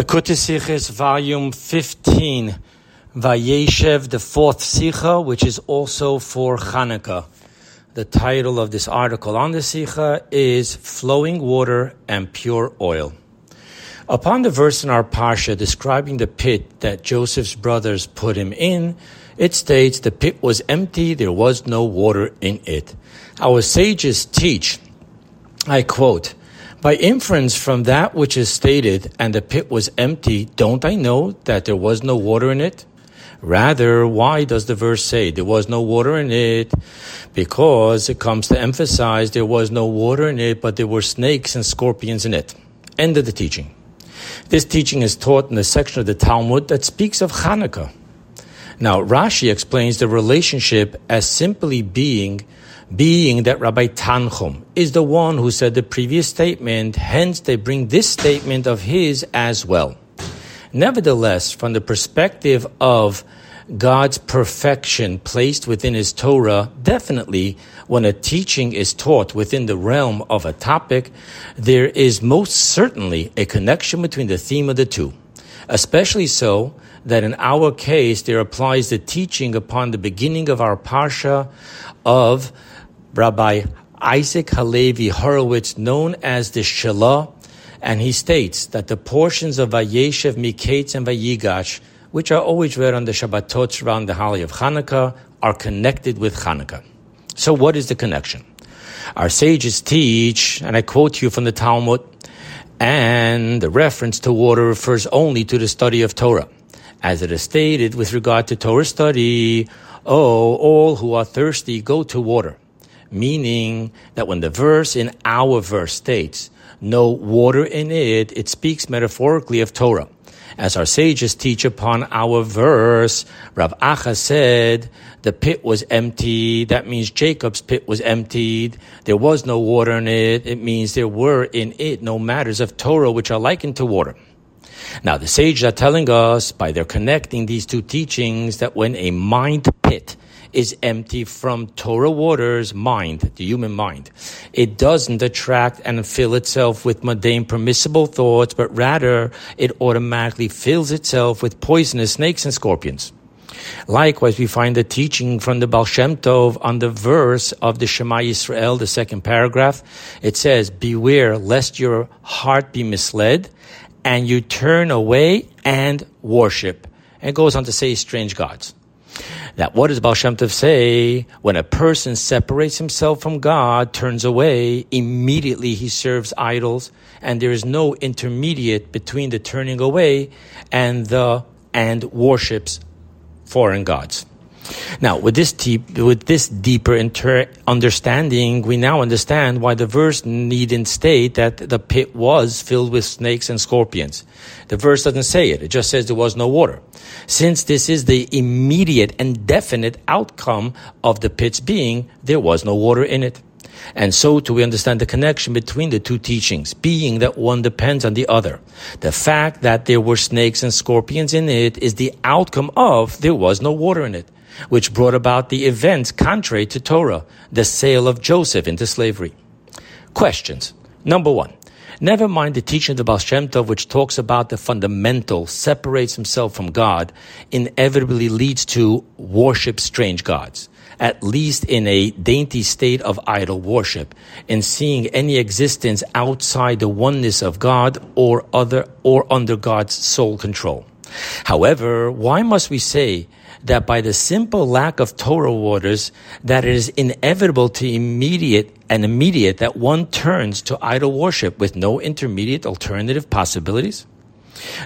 Likutei Sichos, volume 15, Vayeshev, the fourth Sikha, which is also for Hanukkah. The title of this article on the Sikha is Flowing Water and Pure Oil. Upon the verse in our Parsha describing the pit that Joseph's brothers put him in, it states the pit was empty, there was no water in it. Our sages teach, I quote, by inference from that which is stated, and the pit was empty, don't I know that there was no water in it? Rather, why does the verse say there was no water in it? Because it comes to emphasize there was no water in it, but there were snakes and scorpions in it. End of the teaching. This teaching is taught in the section of the Talmud that speaks of Hanukkah. Now, Rashi explains the relationship as simply being being that Rabbi Tanchum is the one who said the previous statement, hence they bring this statement of his as well. Nevertheless, from the perspective of God's perfection placed within His Torah, definitely when a teaching is taught within the realm of a topic, there is most certainly a connection between the theme of the two. Especially so that in our case, there applies the teaching upon the beginning of our Parsha of Rabbi Isaac Halevi Horowitz, known as the Shelah, and he states that the portions of Vayeshev, Miketz, and Vayigash, which are always read on the Shabbatot around the holiday of Hanukkah, are connected with Hanukkah. So what is the connection? Our sages teach, and I quote you from the Talmud, and the reference to water refers only to the study of Torah. As it is stated with regard to Torah study, oh, all who are thirsty go to water meaning that when the verse in our verse states no water in it, it speaks metaphorically of Torah. As our sages teach upon our verse, Rav Acha said, the pit was empty. That means Jacob's pit was emptied. There was no water in it. It means there were in it no matters of Torah which are likened to water. Now, the sages are telling us by their connecting these two teachings that when a mind pit is empty from Torah waters, mind, the human mind. It doesn't attract and fill itself with mundane permissible thoughts, but rather it automatically fills itself with poisonous snakes and scorpions. Likewise, we find the teaching from the Baal Shem Tov on the verse of the Shema Yisrael, the second paragraph. It says, Beware lest your heart be misled and you turn away and worship. And goes on to say strange gods. That what does Baal Shem Tov say? When a person separates himself from God, turns away, immediately he serves idols, and there is no intermediate between the turning away and the and worships foreign gods. Now, with this deep, with this deeper inter- understanding, we now understand why the verse needn't state that the pit was filled with snakes and scorpions. The verse doesn't say it; it just says there was no water. Since this is the immediate and definite outcome of the pit's being, there was no water in it. And so too we understand the connection between the two teachings, being that one depends on the other. The fact that there were snakes and scorpions in it is the outcome of there was no water in it which brought about the events contrary to Torah, the sale of Joseph into slavery. Questions. Number one. Never mind the teaching of the Baal Shem Tov, which talks about the fundamental, separates himself from God, inevitably leads to worship strange gods, at least in a dainty state of idol worship, in seeing any existence outside the oneness of God or other, or under God's sole control. However, why must we say that by the simple lack of Torah waters, that it is inevitable to immediate and immediate that one turns to idol worship with no intermediate alternative possibilities?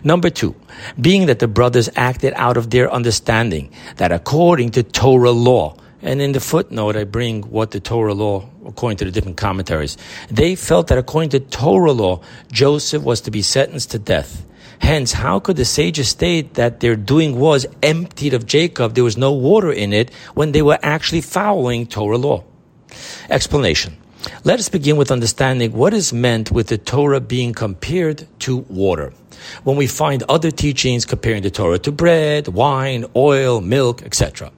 Number two, being that the brothers acted out of their understanding that according to Torah law, and in the footnote, I bring what the Torah law, according to the different commentaries, they felt that according to Torah law, Joseph was to be sentenced to death. Hence, how could the sages state that their doing was emptied of Jacob, there was no water in it, when they were actually following Torah law? Explanation. Let us begin with understanding what is meant with the Torah being compared to water. When we find other teachings comparing the Torah to bread, wine, oil, milk, etc.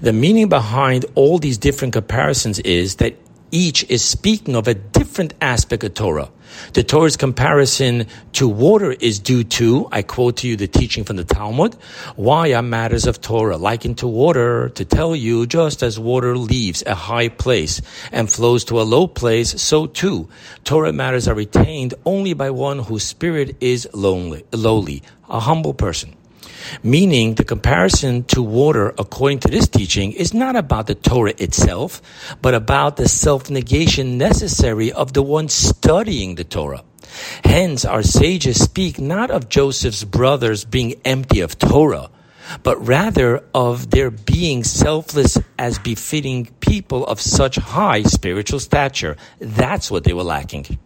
The meaning behind all these different comparisons is that each is speaking of a different aspect of Torah. The Torah's comparison to water is due to, I quote to you the teaching from the Talmud, why are matters of Torah likened to water to tell you just as water leaves a high place and flows to a low place, so too Torah matters are retained only by one whose spirit is lonely, lowly, a humble person. Meaning, the comparison to water, according to this teaching, is not about the Torah itself, but about the self negation necessary of the one studying the Torah. Hence, our sages speak not of Joseph's brothers being empty of Torah, but rather of their being selfless as befitting people of such high spiritual stature. That's what they were lacking.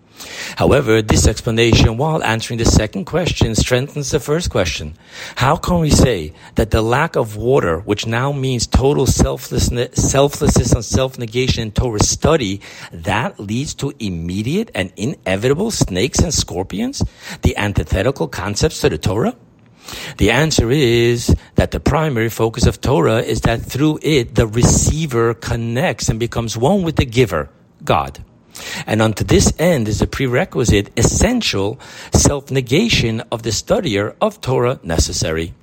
However, this explanation, while answering the second question, strengthens the first question. How can we say that the lack of water, which now means total selflessness, selflessness and self-negation in Torah study, that leads to immediate and inevitable snakes and scorpions, the antithetical concepts to the Torah? The answer is that the primary focus of Torah is that through it, the receiver connects and becomes one with the giver, God. And unto this end is a prerequisite, essential self-negation of the studier of Torah necessary.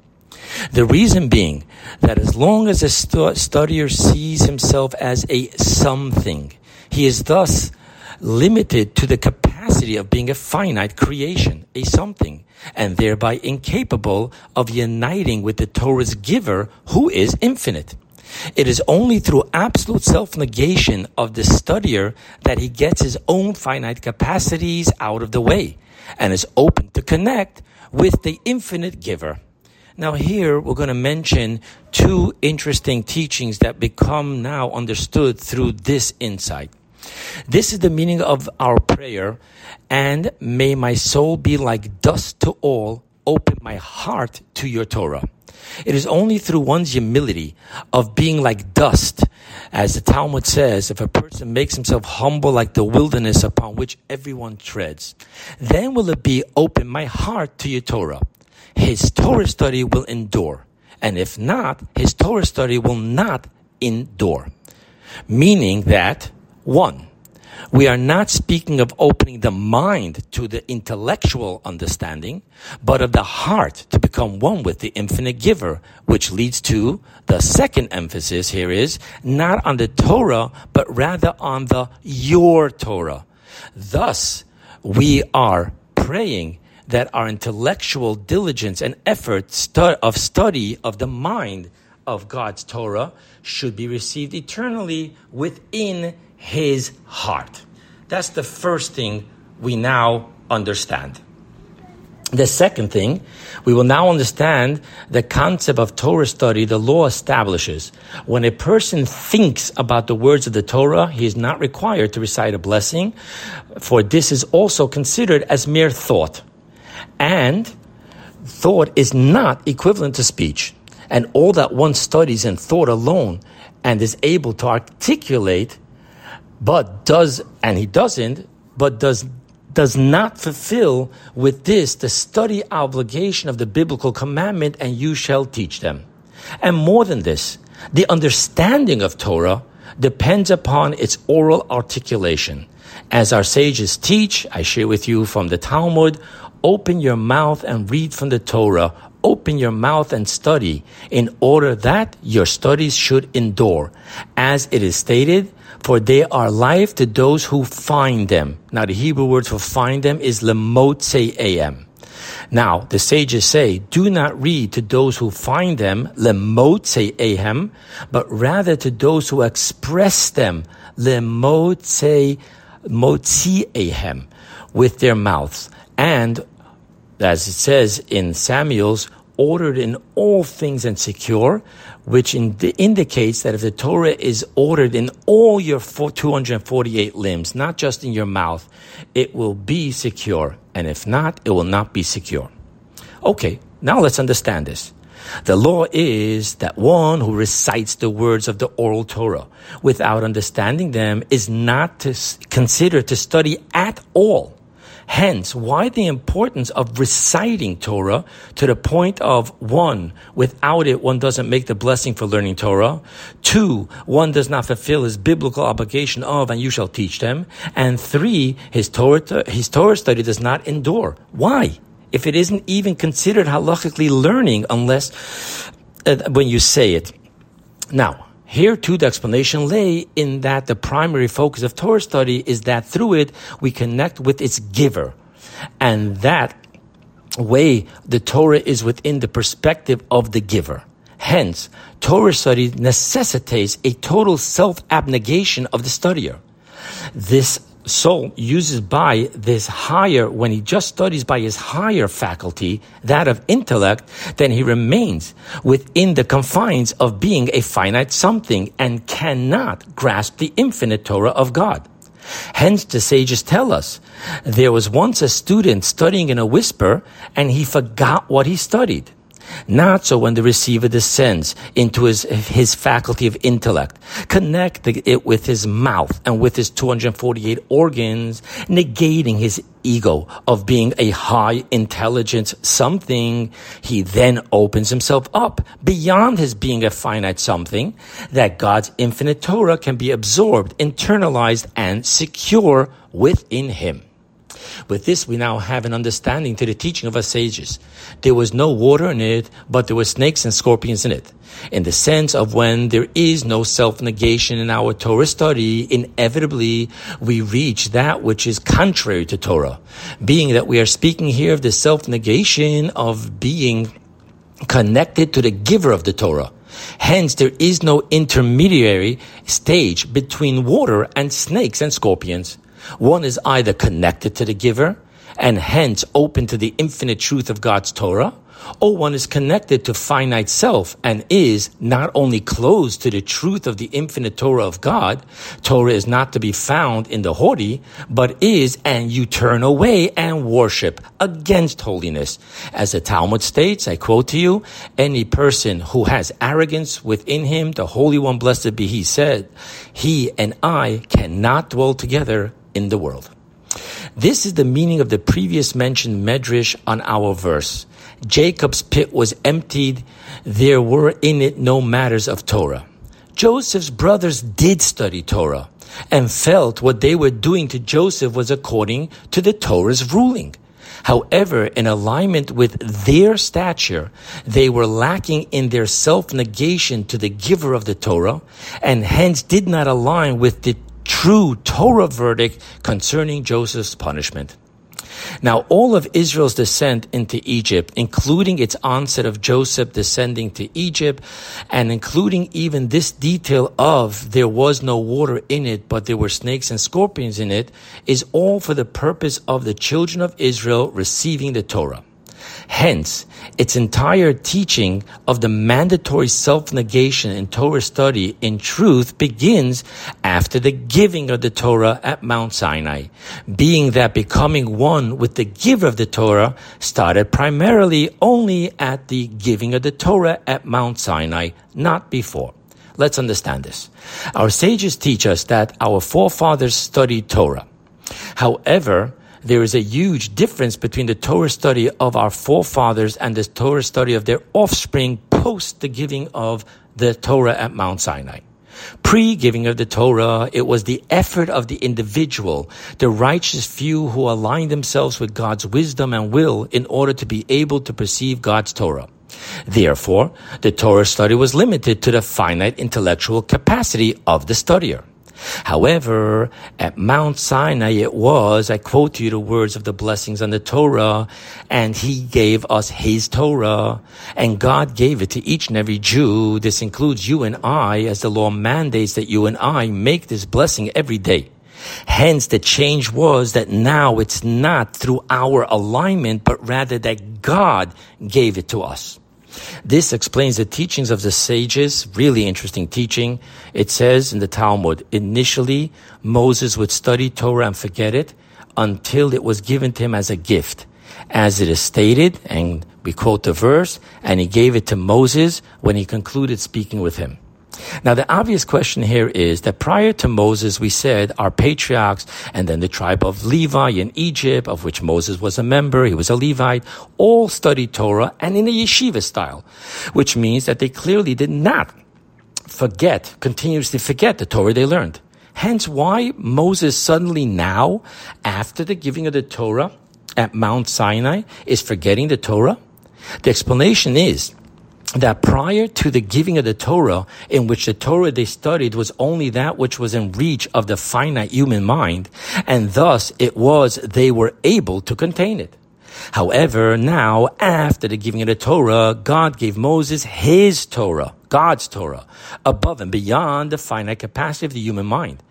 The reason being that as long as a stu- studier sees himself as a something, he is thus limited to the capacity of being a finite creation, a something, and thereby incapable of uniting with the Torah's giver, who is infinite. It is only through absolute self-negation of the studier that he gets his own finite capacities out of the way and is open to connect with the infinite giver. Now here we're going to mention two interesting teachings that become now understood through this insight. This is the meaning of our prayer, and may my soul be like dust to all, open my heart to your Torah. It is only through one's humility of being like dust, as the Talmud says, if a person makes himself humble like the wilderness upon which everyone treads, then will it be open my heart to your Torah. His Torah study will endure. And if not, his Torah study will not endure. Meaning that, one, we are not speaking of opening the mind to the intellectual understanding, but of the heart to become one with the infinite giver, which leads to the second emphasis here is not on the Torah, but rather on the your Torah. Thus, we are praying that our intellectual diligence and effort of study of the mind of God's Torah should be received eternally within his heart. That's the first thing we now understand. The second thing, we will now understand the concept of Torah study the law establishes. When a person thinks about the words of the Torah, he is not required to recite a blessing, for this is also considered as mere thought. And thought is not equivalent to speech. And all that one studies in thought alone and is able to articulate but does, and he doesn't, but does does not fulfill with this the study obligation of the biblical commandment, and you shall teach them. And more than this, the understanding of Torah depends upon its oral articulation. As our sages teach, I share with you from the Talmud, open your mouth and read from the Torah. Open your mouth and study in order that your studies should endure. As it is stated, for they are life to those who find them. Now, the Hebrew word for find them is lemotze am. Now, the sages say, do not read to those who find them, lemotze ahem, but rather to those who express them, lemotze motzi ahem, with their mouths. And, as it says in Samuel's, ordered in all things and secure, which indicates that if the Torah is ordered in all your 248 limbs, not just in your mouth, it will be secure. And if not, it will not be secure. Okay, now let's understand this. The law is that one who recites the words of the oral Torah without understanding them is not to consider to study at all Hence, why the importance of reciting Torah to the point of one, without it, one doesn't make the blessing for learning Torah. Two, one does not fulfill his biblical obligation of, and you shall teach them. And three, his Torah, his Torah study does not endure. Why? If it isn't even considered halachically learning unless, uh, when you say it. Now, here too, the explanation lay in that the primary focus of Torah study is that through it we connect with its giver. And that way the Torah is within the perspective of the giver. Hence, Torah study necessitates a total self-abnegation of the studier. This soul uses by this higher, when he just studies by his higher faculty, that of intellect, then he remains within the confines of being a finite something and cannot grasp the infinite Torah of God. Hence, the sages tell us there was once a student studying in a whisper and he forgot what he studied. Not so when the receiver descends into his, his faculty of intellect, connecting it with his mouth and with his 248 organs, negating his ego of being a high intelligence something, he then opens himself up beyond his being a finite something that God's infinite Torah can be absorbed, internalized, and secure within him. With this, we now have an understanding to the teaching of our sages. There was no water in it, but there were snakes and scorpions in it. In the sense of when there is no self-negation in our Torah study, inevitably we reach that which is contrary to Torah. Being that we are speaking here of the self-negation of being connected to the giver of the Torah. Hence, there is no intermediary stage between water and snakes and scorpions. One is either connected to the giver and hence open to the infinite truth of God's Torah, or one is connected to finite self and is not only closed to the truth of the infinite Torah of God, Torah is not to be found in the haughty, but is, and you turn away and worship against holiness. As the Talmud states, I quote to you, any person who has arrogance within him, the Holy One, blessed be he, said, he and I cannot dwell together in the world. This is the meaning of the previous mentioned medrash on our verse. Jacob's pit was emptied. There were in it no matters of Torah. Joseph's brothers did study Torah and felt what they were doing to Joseph was according to the Torah's ruling. However, in alignment with their stature, they were lacking in their self-negation to the giver of the Torah and hence did not align with the true Torah verdict concerning Joseph's punishment. Now, all of Israel's descent into Egypt, including its onset of Joseph descending to Egypt, and including even this detail of there was no water in it, but there were snakes and scorpions in it, is all for the purpose of the children of Israel receiving the Torah. Hence, its entire teaching of the mandatory self-negation in Torah study in truth begins after the giving of the Torah at Mount Sinai, being that becoming one with the giver of the Torah started primarily only at the giving of the Torah at Mount Sinai, not before. Let's understand this. Our sages teach us that our forefathers studied Torah. However, there is a huge difference between the Torah study of our forefathers and the Torah study of their offspring post the giving of the Torah at Mount Sinai. Pre-giving of the Torah, it was the effort of the individual, the righteous few who aligned themselves with God's wisdom and will in order to be able to perceive God's Torah. Therefore, the Torah study was limited to the finite intellectual capacity of the studier. However, at Mount Sinai it was, I quote to you the words of the blessings on the Torah, and he gave us his Torah, and God gave it to each and every Jew. This includes you and I, as the law mandates that you and I make this blessing every day. Hence, the change was that now it's not through our alignment, but rather that God gave it to us. This explains the teachings of the sages, really interesting teaching. It says in the Talmud, initially Moses would study Torah and forget it until it was given to him as a gift. As it is stated, and we quote the verse, and he gave it to Moses when he concluded speaking with him. Now, the obvious question here is that prior to Moses, we said our patriarchs and then the tribe of Levi in Egypt, of which Moses was a member, he was a Levite, all studied Torah and in a yeshiva style, which means that they clearly did not forget, continuously forget the Torah they learned. Hence, why Moses suddenly now, after the giving of the Torah at Mount Sinai, is forgetting the Torah? The explanation is that prior to the giving of the Torah, in which the Torah they studied was only that which was in reach of the finite human mind, and thus it was they were able to contain it. However, now, after the giving of the Torah, God gave Moses his Torah, God's Torah, above and beyond the finite capacity of the human mind.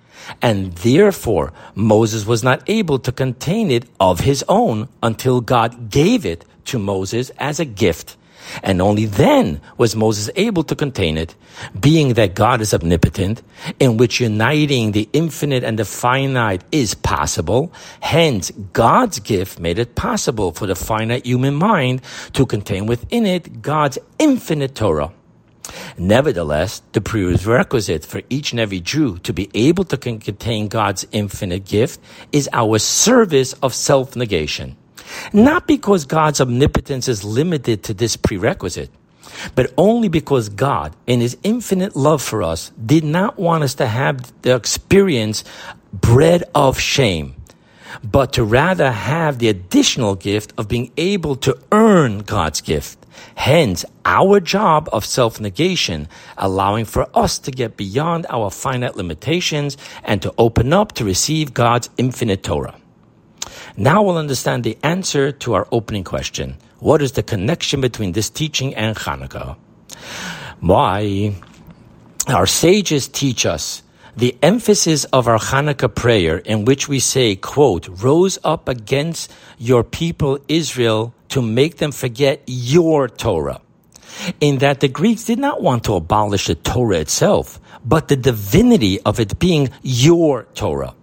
And therefore, Moses was not able to contain it of his own until God gave it to Moses as a gift. And only then was Moses able to contain it, being that God is omnipotent, in which uniting the infinite and the finite is possible. Hence, God's gift made it possible for the finite human mind to contain within it God's infinite Torah. Nevertheless, the prerequisite for each and every Jew to be able to contain God's infinite gift is our service of self-negation. Not because God's omnipotence is limited to this prerequisite, but only because God, in His infinite love for us, did not want us to have the experience bread of shame, but to rather have the additional gift of being able to earn God's gift. Hence, our job of self-negation, allowing for us to get beyond our finite limitations and to open up to receive God's infinite Torah. Now we'll understand the answer to our opening question. What is the connection between this teaching and Hanukkah? Why? Our sages teach us the emphasis of our Hanukkah prayer in which we say, quote, rose up against your people Israel to make them forget your Torah. In that the Greeks did not want to abolish the Torah itself, but the divinity of it being your Torah.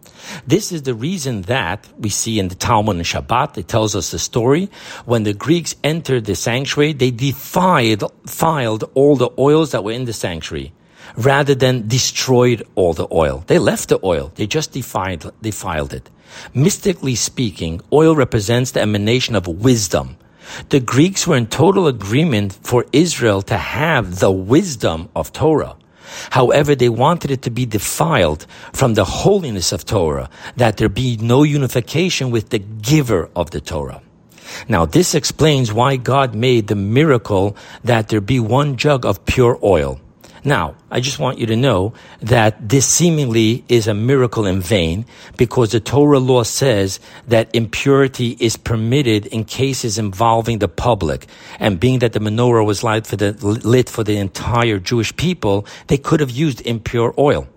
This is the reason that we see in the Talmud and Shabbat, it tells us the story. When the Greeks entered the sanctuary, they defiled, filed all the oils that were in the sanctuary rather than destroyed all the oil. They left the oil. They just defiled, defiled it. Mystically speaking, oil represents the emanation of wisdom. The Greeks were in total agreement for Israel to have the wisdom of Torah. However, they wanted it to be defiled from the holiness of Torah, that there be no unification with the giver of the Torah. Now, this explains why God made the miracle that there be one jug of pure oil. Now, I just want you to know that this seemingly is a miracle in vain because the Torah law says that impurity is permitted in cases involving the public. And being that the menorah was lit for the, lit for the entire Jewish people, they could have used impure oil.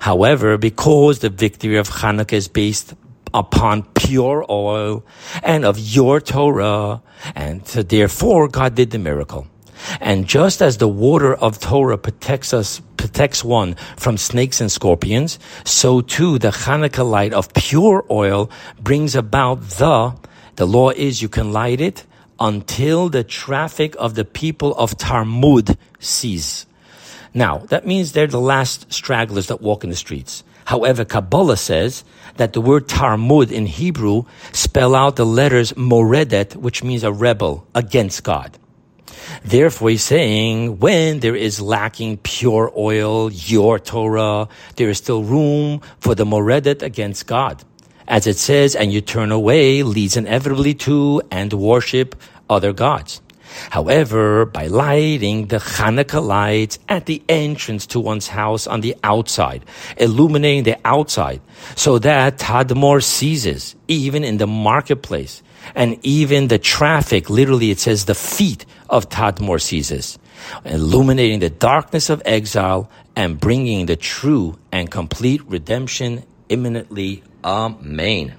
However, because the victory of Hanukkah is based upon pure oil and of your Torah, and therefore God did the miracle. And just as the water of Torah protects us, protects one from snakes and scorpions, so too the Hanukkah light of pure oil brings about the, the law is you can light it until the traffic of the people of Tadmor cease. Now, that means they're the last stragglers that walk in the streets. However, Kabbalah says that the word Tadmor in Hebrew spell out the letters Moredet, which means a rebel against God. Therefore, he's saying when there is lacking pure oil, your Torah, there is still room for the moredet against God. As it says, and you turn away leads inevitably to and worship other gods. However, by lighting the Hanukkah lights at the entrance to one's house on the outside, illuminating the outside, so that Tadmor ceases, even in the marketplace, and even the traffic, literally it says the feet of Tadmor ceases, illuminating the darkness of exile and bringing the true and complete redemption imminently. Amen.